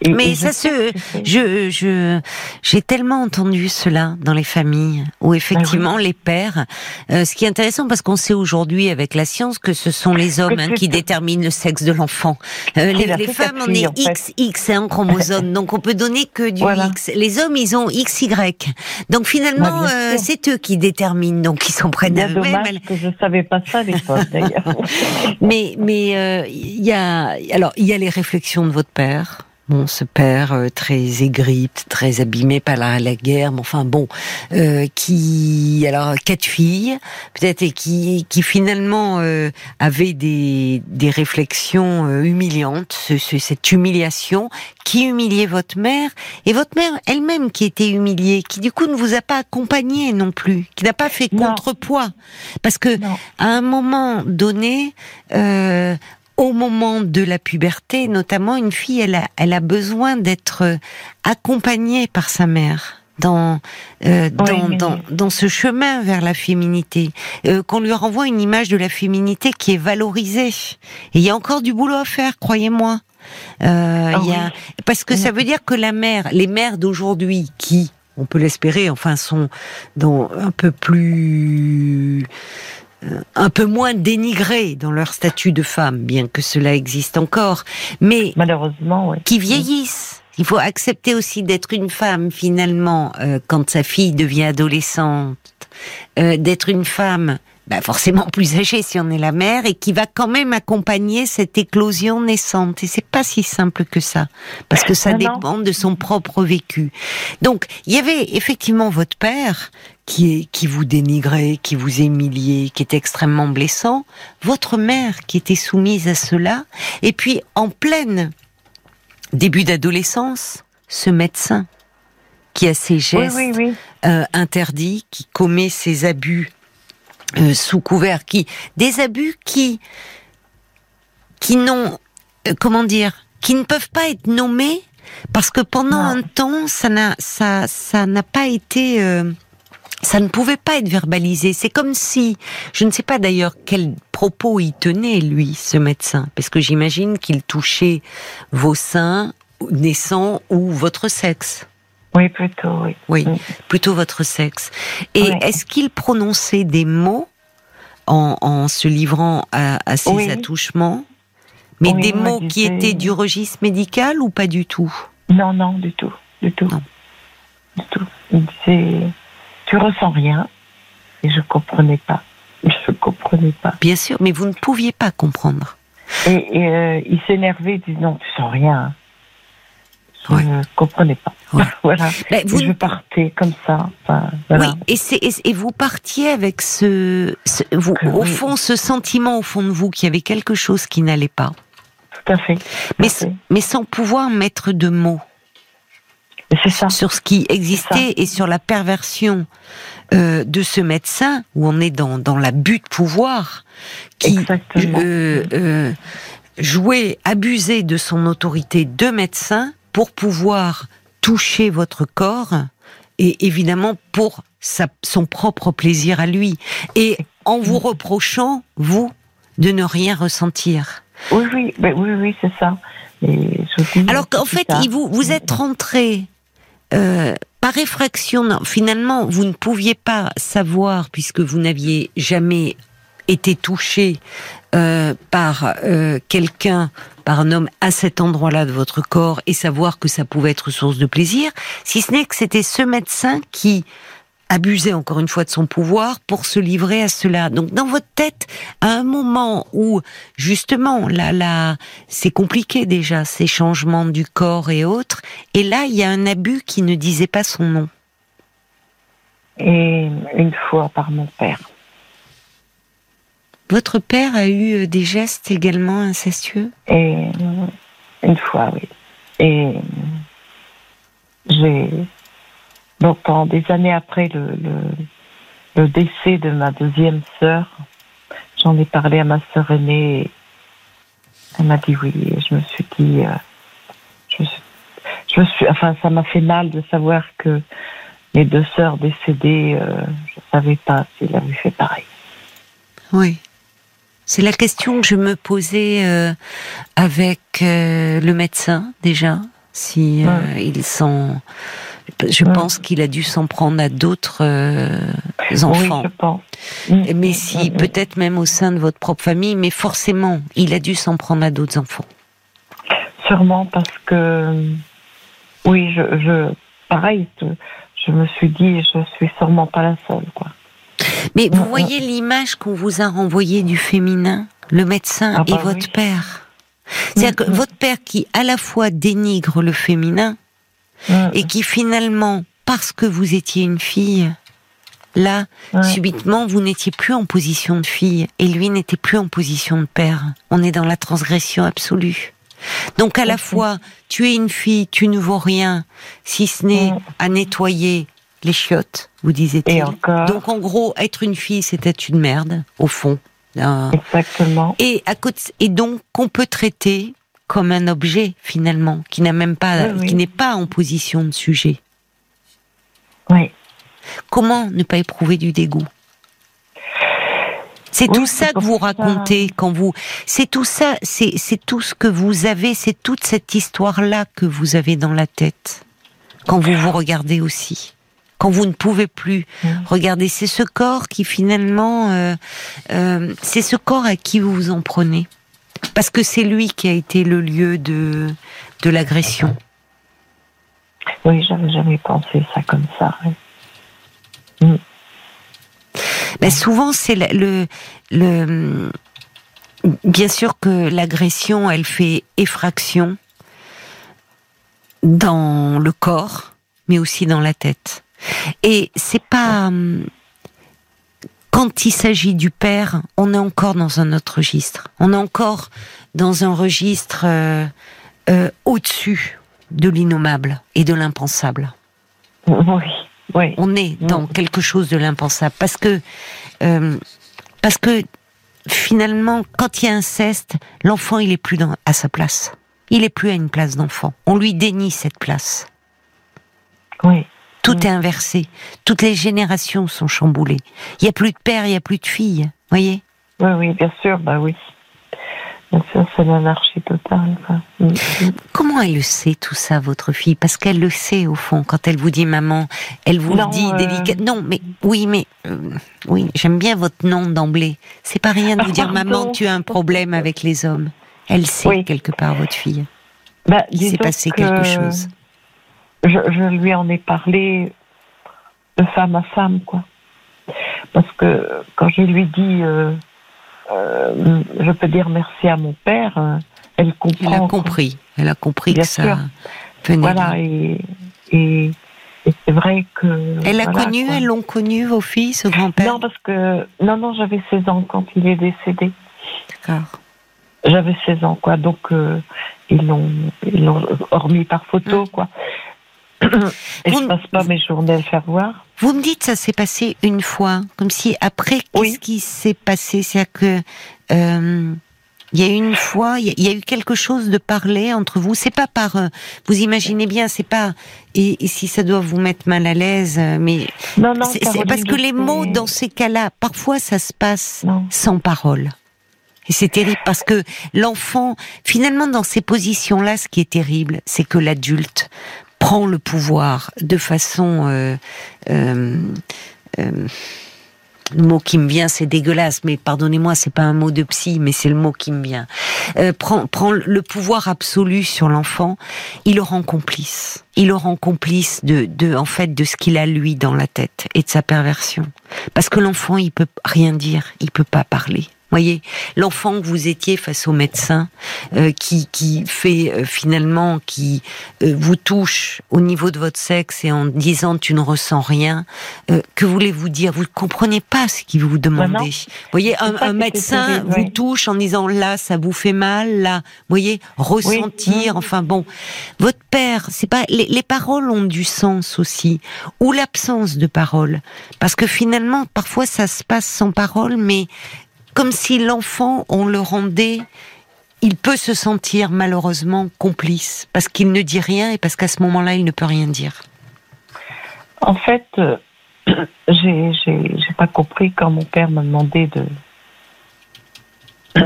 Mais ça se, je, je, j'ai tellement entendu cela dans les familles où effectivement ah les pères. Euh, ce qui est intéressant parce qu'on sait aujourd'hui avec la science que ce sont les hommes hein, qui déterminent le sexe de l'enfant. Euh, les, les femmes, on est XX hein, chromosome, (laughs) donc on peut donner que du X. Les hommes, ils ont XY. Donc finalement, euh, c'est eux qui déterminent, donc ils s'en prennent à eux-mêmes. que je savais pas ça à l'époque d'ailleurs. (laughs) mais mais euh, il y a alors il y a les réflexions de votre père. Bon, ce père euh, très aigri, très abîmé par la, la guerre, mais enfin bon, euh, qui alors quatre filles, peut-être et qui qui finalement euh, avait des des réflexions euh, humiliantes, ce, cette humiliation qui humiliait votre mère et votre mère elle-même qui était humiliée, qui du coup ne vous a pas accompagné non plus, qui n'a pas fait contrepoids, parce que à un moment donné. Euh, au moment de la puberté, notamment, une fille, elle a, elle a besoin d'être accompagnée par sa mère dans euh, dans, dans, dans, ce chemin vers la féminité, euh, qu'on lui renvoie une image de la féminité qui est valorisée. Et il y a encore du boulot à faire, croyez-moi. Euh, ah y a... Parce que ça veut dire que la mère, les mères d'aujourd'hui qui, on peut l'espérer, enfin, sont dans un peu plus un peu moins dénigrées dans leur statut de femme, bien que cela existe encore, mais malheureusement, qui vieillissent. Il faut accepter aussi d'être une femme finalement euh, quand sa fille devient adolescente, euh, d'être une femme bah forcément plus âgée si on est la mère et qui va quand même accompagner cette éclosion naissante. Et c'est pas si simple que ça, parce que ça dépend de son propre vécu. Donc, il y avait effectivement votre père qui est, qui vous dénigrait, qui vous humiliait, qui était extrêmement blessant, votre mère qui était soumise à cela, et puis en pleine début d'adolescence, ce médecin qui a ses gestes euh, interdits, qui commet ses abus euh, sous couvert, qui des abus qui qui n'ont euh, comment dire, qui ne peuvent pas être nommés parce que pendant un temps ça n'a ça ça n'a pas été euh, ça ne pouvait pas être verbalisé. C'est comme si, je ne sais pas d'ailleurs quel propos il tenait, lui, ce médecin, parce que j'imagine qu'il touchait vos seins naissants ou votre sexe. Oui, plutôt, oui. Oui, plutôt votre sexe. Et est-ce qu'il prononçait des mots en, se livrant à, à ces attouchements? Mais des mots qui étaient du registre médical ou pas du tout? Non, non, du tout. Du tout. Du tout. Il disait je ressens rien. Et je comprenais pas. (laughs) Je comprenais pas. Bien sûr, mais vous ne pouviez pas comprendre. Et, euh, il s'énervait, il disait non, tu sens rien. Je ne comprenais pas. (laughs) voilà. vous... Je partais comme ça. Oui, et, et, vous partiez avec ce, vous, au fond, ce sentiment au fond de vous qu'il y avait quelque chose qui n'allait pas. Tout à fait. mais, mais sans pouvoir mettre de mots ça. sur ce qui existait et sur la perversion euh, de ce médecin, où on est dans, dans l'abus de pouvoir, qui euh, euh, jouait, abusait de son autorité de médecin pour pouvoir toucher votre corps, et évidemment pour sa, son propre plaisir à lui, et en vous reprochant, vous, de ne rien ressentir. Oui, oui, ben oui, oui, c'est ça. Et Alors qu'en fait, vous, vous êtes rentré euh, par effraction, finalement, vous ne pouviez pas savoir, puisque vous n'aviez jamais été touché euh, par euh, quelqu'un, par un homme à cet endroit-là de votre corps, et savoir que ça pouvait être source de plaisir, si ce n'est que c'était ce médecin qui abusait encore une fois de son pouvoir pour se livrer à cela. Donc dans votre tête, à un moment où justement là là c'est compliqué déjà ces changements du corps et autres, et là il y a un abus qui ne disait pas son nom. Et une fois par mon père. Votre père a eu euh, des gestes également incestueux? Et une fois, oui. Et j'ai Longtemps, des années après le, le, décès de ma deuxième sœur, j'en ai parlé à ma sœur aînée. elle m'a dit oui. Et je me suis dit, euh, je, je suis, enfin, ça m'a fait mal de savoir que mes deux sœurs décédées, euh, je ne savais pas s'il avait fait pareil. Oui. C'est la question que je me posais euh, avec le médecin déjà, si il s'en je pense qu'il a dû s'en prendre à d'autres euh, enfants. Oui, je pense. Mais mm. si, mm. peut-être même au sein de votre propre famille, mais forcément, il a dû s'en prendre à d'autres enfants. Sûrement parce que, oui, je, je pareil, je me suis dit, je suis sûrement pas la seule, quoi. Mais vous mm, voyez l'image qu'on vous a renvoyée du féminin, le médecin ah et bah votre père. C'est-à-dire que votre père qui à la fois dénigre le féminin et qui finalement, parce que vous étiez une fille, là, subitement, vous n'étiez plus en position de fille et lui n'était plus en position de père. On est dans la transgression absolue. Donc à la fois, tu es une fille, tu ne vaux rien, si ce n'est à nettoyer les chiottes, vous disiez-il. Donc en gros, être une fille, c'était une merde, au fond. Exactement. Et, à côté, et donc qu'on peut traiter comme un objet finalement, qui n'a même pas, qui n'est pas en position de sujet. Oui. Comment ne pas éprouver du dégoût? C'est tout ça que vous racontez quand vous. C'est tout ça, c'est tout ce que vous avez, c'est toute cette histoire-là que vous avez dans la tête quand vous vous regardez aussi. Quand vous ne pouvez plus regarder, c'est ce corps qui finalement, euh, euh, c'est ce corps à qui vous vous en prenez. Parce que c'est lui qui a été le lieu de, de l'agression. Oui, j'avais jamais pensé ça comme ça. Mm. Mais souvent, c'est le, le, Bien sûr que l'agression, elle fait effraction dans le corps, mais aussi dans la tête. Et c'est pas quand il s'agit du père, on est encore dans un autre registre. On est encore dans un registre euh, euh, au-dessus de l'innommable et de l'impensable. Oui, oui. On est dans quelque chose de l'impensable parce que euh, Parce que finalement, quand il y a inceste, l'enfant, il est plus dans, à sa place. Il est plus à une place d'enfant. On lui dénie cette place. Oui. Tout est inversé. Toutes les générations sont chamboulées. Il n'y a plus de père, il n'y a plus de fille. Voyez? Oui, oui, bien sûr, bah oui. Bien sûr, c'est l'anarchie totale. Mm, mm. Comment elle le sait tout ça, votre fille? Parce qu'elle le sait au fond. Quand elle vous dit maman, elle vous le dit euh, délicat. Non, mais oui, mais euh, oui, j'aime bien votre nom d'emblée. C'est pas rien de vous dire maman, tu as un problème avec les hommes. Elle sait quelque part votre fille. Bah, Il s'est passé quelque chose je, lui en ai parlé de femme à femme, quoi. Parce que quand je lui dis, euh, euh, je peux dire merci à mon père, euh, elle comprend. Elle a compris. Elle a compris que ça Voilà, et, et, c'est vrai que. Elle a connu, elles l'ont connu, vos filles, ce grand-père Non, parce que. Non, non, j'avais 16 ans quand il est décédé. D'accord. J'avais 16 ans, quoi. Donc, ils l'ont hormis par photo, mm. quoi. Et je passe pas mes journées à le faire voir. Vous me dites ça s'est passé une fois, comme si après qu'est-ce qui s'est passé, c'est que euh, il y a une fois, il y, a eu quelque chose de parler entre vous. C'est pas par, euh, vous imaginez bien, c'est pas. Et, si ça doit vous mettre mal à l'aise, mais non, non, c'est parce que les mots dans ces cas-là, parfois ça se passe sans parole. Et c'est terrible parce que l'enfant, finalement, dans ces positions-là, ce qui est terrible, c'est que l'adulte prend le pouvoir de façon euh, euh, euh, le mot qui me vient, c'est dégueulasse, mais pardonnez-moi, c'est pas un mot de psy, mais c'est le mot qui me vient. prend, prend le pouvoir absolu sur l'enfant, il le rend complice. Il le rend complice de, de, en fait, de ce qu'il a lui dans la tête et de sa perversion. Parce que l'enfant, il peut rien dire, il peut pas parler voyez, l'enfant que vous étiez face au médecin, euh, qui, qui fait euh, finalement, qui euh, vous touche au niveau de votre sexe et en disant tu ne ressens rien, que voulez-vous dire? Vous ne comprenez pas ce qu'il vous demandez. vous voyez, un, médecin vous touche en disant là, ça vous fait mal, là, vous voyez, ressentir, enfin bon. Votre père, c'est pas les, les paroles ont du sens aussi, ou l'absence de paroles, parce que finalement, parfois ça se passe sans parole, mais comme si l'enfant, on le rendait, il peut se sentir malheureusement complice, parce qu'il ne dit rien et parce qu'à ce moment-là, il ne peut rien dire. En fait, euh, (clears throat) j'ai pas compris quand mon père m'a demandé de, (clears throat)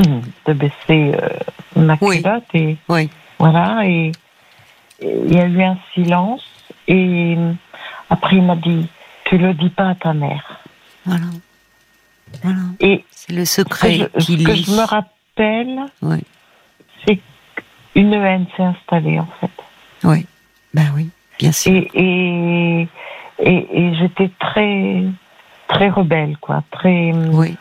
de baisser euh, ma culotte et oui. voilà et il y a eu un silence et après il m'a dit tu le dis pas à ta mère. Voilà. Et c'est le secret Ce que je me rappelle, c'est qu'une haine s'est installée en fait. Oui, ben oui, bien sûr. Et, et, j'étais très très rebelle, quoi, très. Oui.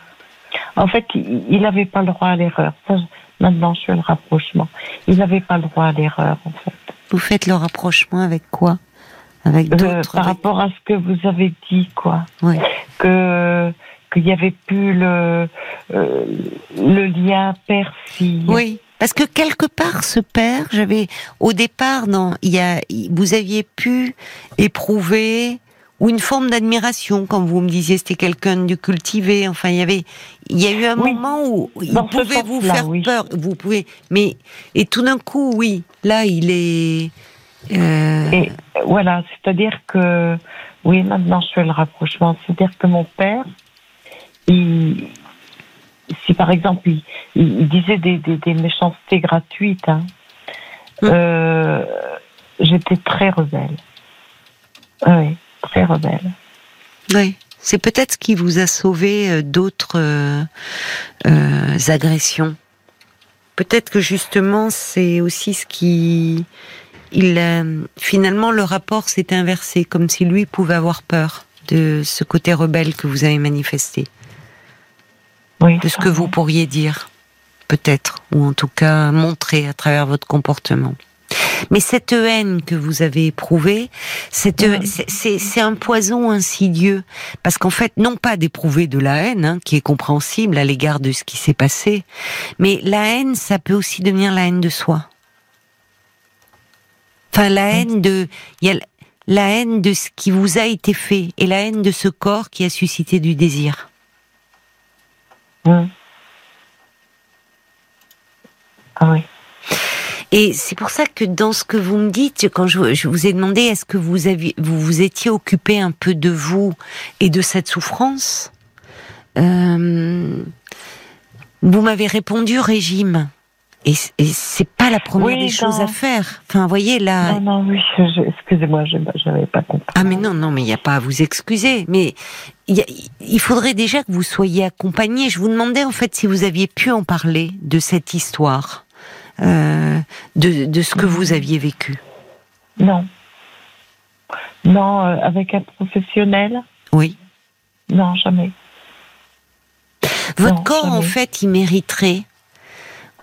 En fait, il n'avait pas le droit à l'erreur. Maintenant, je fais le rapprochement. Il n'avait pas le droit à l'erreur, en fait. Vous faites le rapprochement avec quoi? Avec euh, d'autres Par rapport à ce que vous avez dit, quoi. Oui. Que qu'il n'y avait plus le, euh, le lien père-fille. Oui. Parce que quelque part, ce père, j'avais au départ, non, il y a, vous aviez pu éprouver ou une forme d'admiration quand vous me disiez c'était quelqu'un de cultivé. Enfin, il y avait, il y a eu un moment où il pouvait vous faire peur. Vous pouvez, mais et tout d'un coup, oui, là, il est. Euh... Et voilà, c'est-à-dire que oui, maintenant je fais le rapprochement. C'est-à-dire que mon père, si par exemple il, disait des, méchancetés gratuites, hein, hum. euh, j'étais très rebelle. Oui, très rebelle. Oui. C'est peut-être ce qui vous a sauvé euh, d'autres euh, agressions. Peut-être que justement, c'est aussi ce qui, il finalement le rapport s'est inversé, comme si lui pouvait avoir peur de ce côté rebelle que vous avez manifesté de ce que vous pourriez dire, peut-être, ou en tout cas montrer à travers votre comportement. Mais cette haine que vous avez éprouvée, mm. c'est un poison insidieux, parce qu'en fait, non pas d'éprouver de la haine, hein, qui est compréhensible à l'égard de ce qui s'est passé, mais la haine, ça peut aussi devenir la haine de soi. Enfin, la mm. haine de, il y a la haine de ce qui vous a été fait et la haine de ce corps qui a suscité du désir. Ah oui. Et c'est pour ça que dans ce que vous me dites, quand je, vous ai demandé est-ce que vous, aviez, vous vous étiez occupé un peu de vous et de cette souffrance, euh, vous m'avez répondu régime. Et, c'est pas la première des choses à faire. Enfin, vous voyez là. Non, non, oui, excusez-moi, je n'avais pas compris. Ah, mais non, non, mais il n'y a pas à vous excuser. Mais il faudrait déjà que vous soyez accompagné. Je vous demandais en fait si vous aviez pu en parler de cette histoire. Euh, de, ce que vous aviez vécu Non. Non, euh, avec un professionnel? Oui. Non, jamais. Votre corps, en fait, il mériterait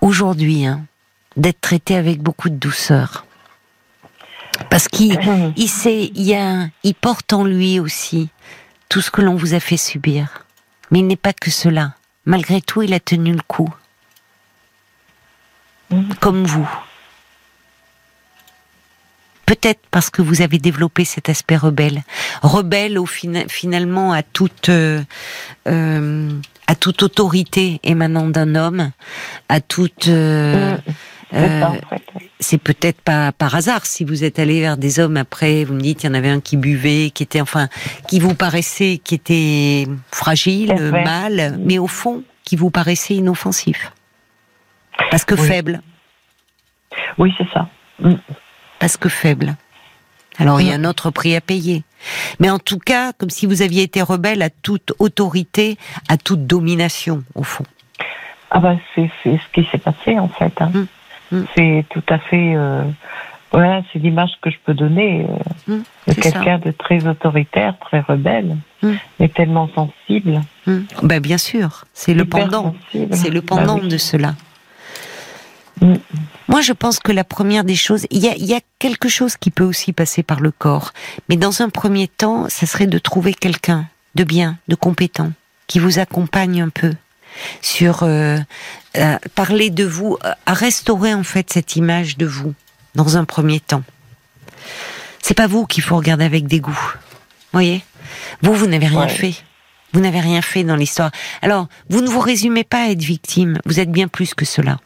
aujourd'hui hein, d'être traité avec beaucoup de douceur. Parce qu'il il sait, il, y a, il porte en lui aussi tout ce que l'on vous a fait subir. Mais il n'est pas que cela. Malgré tout, il a tenu le coup comme vous. Peut-être parce que vous avez développé cet aspect rebelle, rebelle au finalement à toute euh, euh, à toute autorité émanant d'un homme, à toute euh, c'est peut-être pas par hasard si vous êtes allé vers des hommes après, vous me dites il y en avait un qui buvait, qui était enfin, qui vous paraissait, qui était fragile, mal, mais au fond, qui vous paraissait inoffensif. Parce que faible. Oui, c'est ça. Mm. Parce que faible. Alors il y a un autre prix à payer. Mais en tout cas, comme si vous aviez été rebelle à toute autorité, à toute domination, au fond. Ah bah c'est ce qui s'est passé en fait. Hein. Mm. Mm. C'est tout à fait. Euh, voilà, c'est l'image que je peux donner euh, de quelqu'un de très autoritaire, très rebelle, mais tellement sensible. Ben bien sûr, c'est le pendant. C'est le bah pendant de cela. Moi, je pense que la première des choses, il y a, quelque chose qui peut aussi passer par le corps, mais dans un premier temps, ça serait de trouver quelqu'un de bien, de compétent, qui vous accompagne un peu sur euh, euh, parler de vous, à restaurer en fait cette image de vous dans un premier temps. C'est pas vous qu'il faut regarder avec dégoût, voyez? Vous, vous n'avez rien fait. Vous n'avez rien fait dans l'histoire. Alors, vous ne vous résumez pas à être victime. Vous êtes bien plus que cela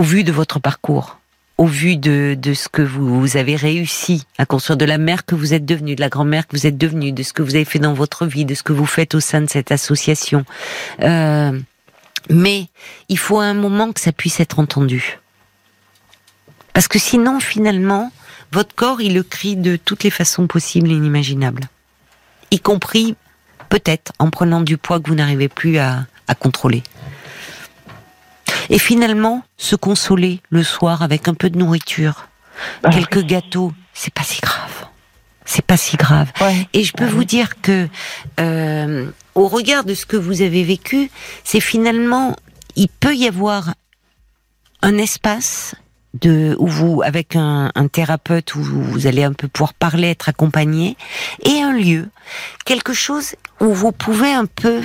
au vu de votre parcours, au vu de, de ce que vous, avez réussi à construire, de la mère que vous êtes devenue, de la grand-mère que vous êtes devenue, de ce que vous avez fait dans votre vie, de ce que vous faites au sein de cette association. Euh, mais il faut un moment que ça puisse être entendu. Parce que sinon, finalement, votre corps, il le crie de toutes les façons possibles et inimaginables. Y compris, peut-être, en prenant du poids que vous n'arrivez plus à, à contrôler. Et finalement, se consoler le soir avec un peu de nourriture, bah quelques gâteaux, c'est pas si grave. C'est pas si grave. Et je peux vous dire que, euh, au regard de ce que vous avez vécu, c'est finalement, il peut y avoir un espace de où vous avec un, un, thérapeute où vous allez un peu pouvoir parler, être accompagné, et un lieu, quelque chose où vous pouvez un peu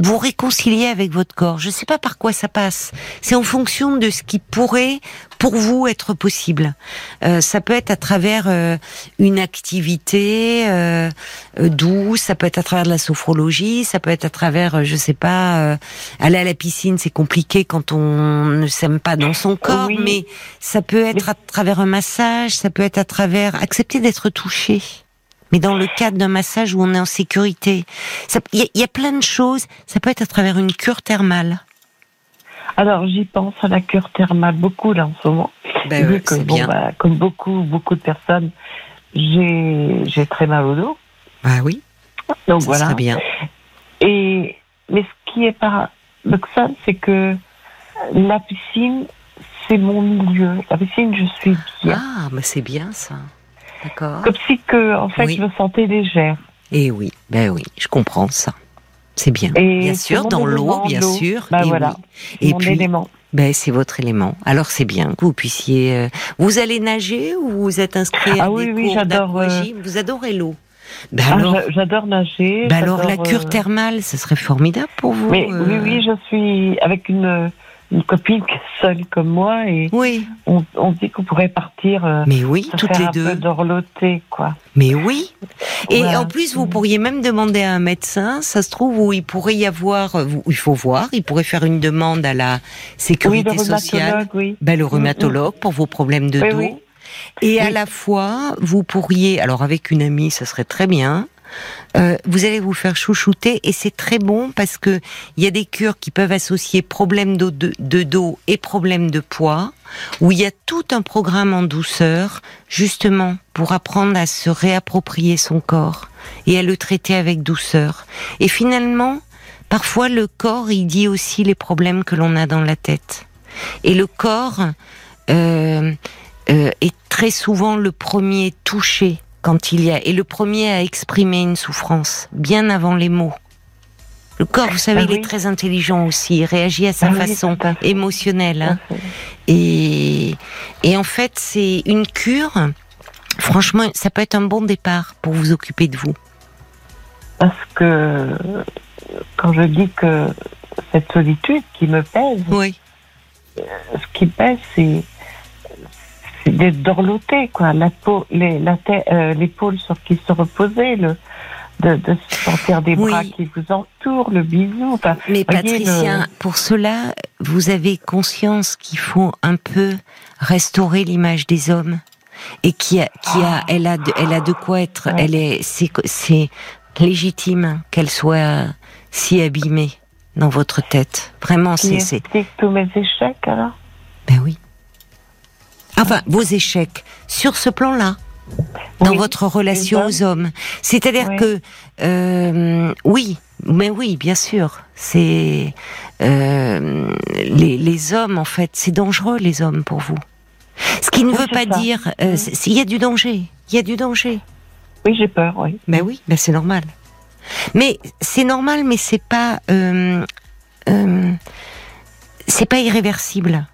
vous réconcilier avec votre corps. Je ne sais pas par quoi ça passe. C'est en fonction de ce qui pourrait, pour vous, être possible. Euh, ça peut être à travers euh, une activité euh, douce, ça peut être à travers de la sophrologie, ça peut être à travers, je sais pas, aller à la piscine, c'est compliqué quand on ne s'aime pas dans son corps, mais ça peut être à travers un massage, ça peut être à travers accepter d'être touché mais dans le cadre d'un massage où on est en sécurité. Il y, a plein de choses. Ça peut être à travers une cure thermale. Alors j'y pense à la cure thermale beaucoup là en ce moment. Ben que, bon, bah, comme beaucoup beaucoup de personnes, j'ai très mal au dos. Ah oui. Donc voilà. Bien. Et mais ce qui est paradoxal, c'est que la piscine, c'est mon milieu. La piscine, je suis bien. Ah, mais c'est bien ça. Comme si que, en fait, je me sentais légère. Et eh oui, ben oui, je comprends ça. C'est bien. bien sûr, dans l'eau, bien sûr. Ben voilà. Et puis, élément. Ben, c'est votre élément. Alors c'est bien que vous puissiez. Euh, vous allez nager ou vous êtes inscrit à ah, oui, oui, j'adore. Euh, vous adorez l'eau. Ben ah, alors, j'adore nager. Ben alors la cure euh, thermale, ce serait formidable pour vous. Mais, Oui, oui, je suis avec une une copine seule comme moi et oui. on, on dit qu'on pourrait partir. Euh, Mais oui, toutes les deux. Peu quoi. Mais oui. Et en plus, vous pourriez même demander à un médecin. Ça se trouve où il pourrait y avoir. Il faut voir. Il pourrait faire une demande à la sécurité sociale. Oui. Ben, le rhumatologue pour vos problèmes de dos. Et à la fois, vous pourriez, alors avec une amie, ça serait très bien, euh, vous allez vous faire chouchouter et c'est très bon parce que il y a des cures qui peuvent associer problème de, dos et problème de poids où il y a tout un programme en douceur justement pour apprendre à se réapproprier son corps et à le traiter avec douceur. Et finalement, parfois le corps il dit aussi les problèmes que l'on a dans la tête. Et le corps euh, euh, est très souvent le premier touché quand il y a et le premier à exprimer une souffrance bien avant les mots. Le corps, vous savez, ah il est très intelligent aussi, il réagit à sa ah façon émotionnelle. Hein. Et, et en fait, c'est une cure. Franchement, ça peut être un bon départ pour vous occuper de vous. Parce que quand je dis que cette solitude qui me pèse, oui. ce qui pèse, c'est c'est d'être dorloté, quoi. La peau, les, la euh, l'épaule sur qui se reposer, le, de, de sentir des bras qui vous entourent, le bisou. Mais Patricia, pour cela, vous avez conscience qu'il faut un peu restaurer l'image des hommes et qui a, qui a, elle a, de, elle a de quoi être, elle est, c'est, c'est légitime qu'elle soit si abîmée dans votre tête. Vraiment, c'est, c'est. tous mes échecs alors? Ben oui. Enfin, vos échecs sur ce plan-là, dans votre relation aux hommes. C'est-à-dire que, euh, oui, mais oui, bien sûr, c'est euh, les, les, hommes en fait, c'est dangereux les hommes pour vous. Ce qui ne veut pas dire, euh, il y a du danger, il y a du danger. Oui, j'ai peur, oui. Ben oui, ben c'est normal. Mais c'est normal, mais c'est pas, euh, c'est pas irréversible.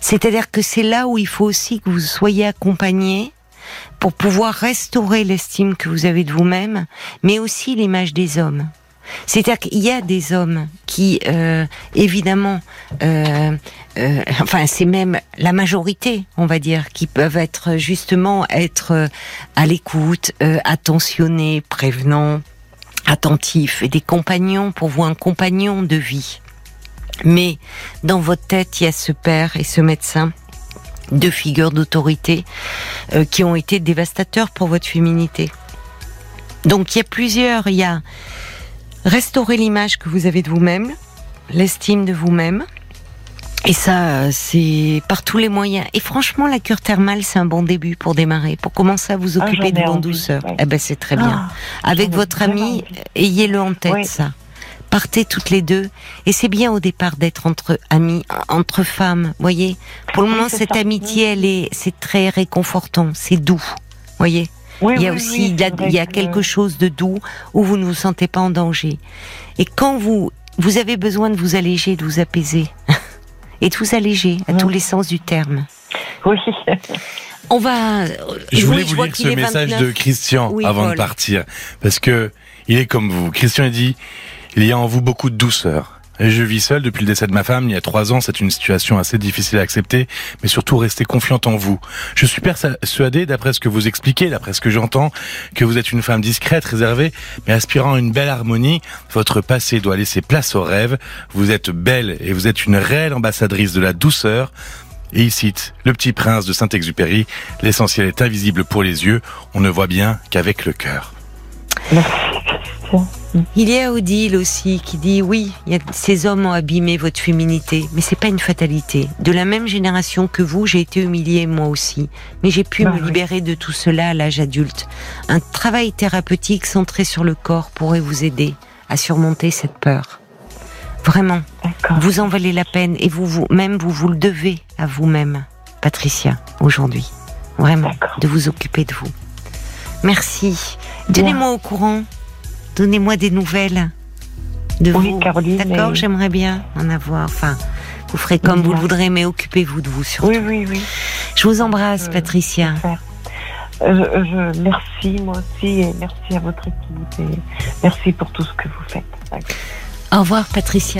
C'est-à-dire que c'est là où il faut aussi que vous soyez accompagné pour pouvoir restaurer l'estime que vous avez de vous-même, mais aussi l'image des hommes. C'est-à-dire qu'il y a des hommes qui, euh, évidemment, euh, euh, enfin c'est même la majorité, on va dire, qui peuvent être justement être à l'écoute, attentionnés, prévenants, attentifs, et des compagnons pour vous un compagnon de vie. Mais dans votre tête, il y a ce père et ce médecin, deux figures d'autorité euh, qui ont été dévastateurs pour votre féminité. Donc il y a plusieurs, il y a restaurer l'image que vous avez de vous-même, l'estime de vous-même. Et ça, c'est par tous les moyens. Et franchement, la cure thermale, c'est un bon début pour démarrer, pour commencer à vous ah, occuper de en douceur. Eh ben, c'est très bien. Ah, Avec votre ami, ayez-le en tête, ça partez toutes les deux. Et c'est bien au départ d'être entre amis, entre femmes, voyez. Pour le moment, cette amitié, elle est, c'est très réconfortant, c'est doux, voyez. il y a aussi, il y a, quelque chose de doux où vous ne vous sentez pas en danger. Et quand vous, vous avez besoin de vous alléger, de vous apaiser, (laughs) et de vous alléger à tous les sens du terme. Oui. On va. Je voulais vous lire ce message de Christian avant de partir, parce que il est comme vous. Christian a dit il y a en vous beaucoup de douceur. Je vis seul depuis le décès de ma femme il y a trois ans. C'est une situation assez difficile à accepter, mais surtout rester confiante en vous. Je suis persuadé, d'après ce que vous expliquez, d'après ce que j'entends, que vous êtes une femme discrète, réservée, mais aspirant à une belle harmonie. Votre passé doit laisser place au rêve. Vous êtes belle et vous êtes une réelle ambassadrice de la douceur. Et il cite Le Petit Prince de Saint-Exupéry. L'essentiel est invisible pour les yeux. On ne voit bien qu'avec le cœur. Il y a Odile aussi qui dit oui, ces hommes ont abîmé votre féminité, mais c'est pas une fatalité. De la même génération que vous, j'ai été humiliée moi aussi, mais j'ai pu bah me libérer de tout cela à l'âge adulte. Un travail thérapeutique centré sur le corps pourrait vous aider à surmonter cette peur. Vraiment, vous en valez la peine et vous, vous même vous vous le devez à vous-même, Patricia, aujourd'hui. Vraiment, de vous occuper de vous. Merci. Tenez-moi au courant Donnez-moi des nouvelles de vous. D'accord, j'aimerais bien en avoir. Enfin, vous ferez comme vous le voudrez, mais occupez-vous de vous surtout. Oui, oui, oui. Je vous embrasse, Patricia. Euh, je, merci moi aussi et merci à votre équipe et merci pour tout ce que vous faites. Au revoir, Patricia.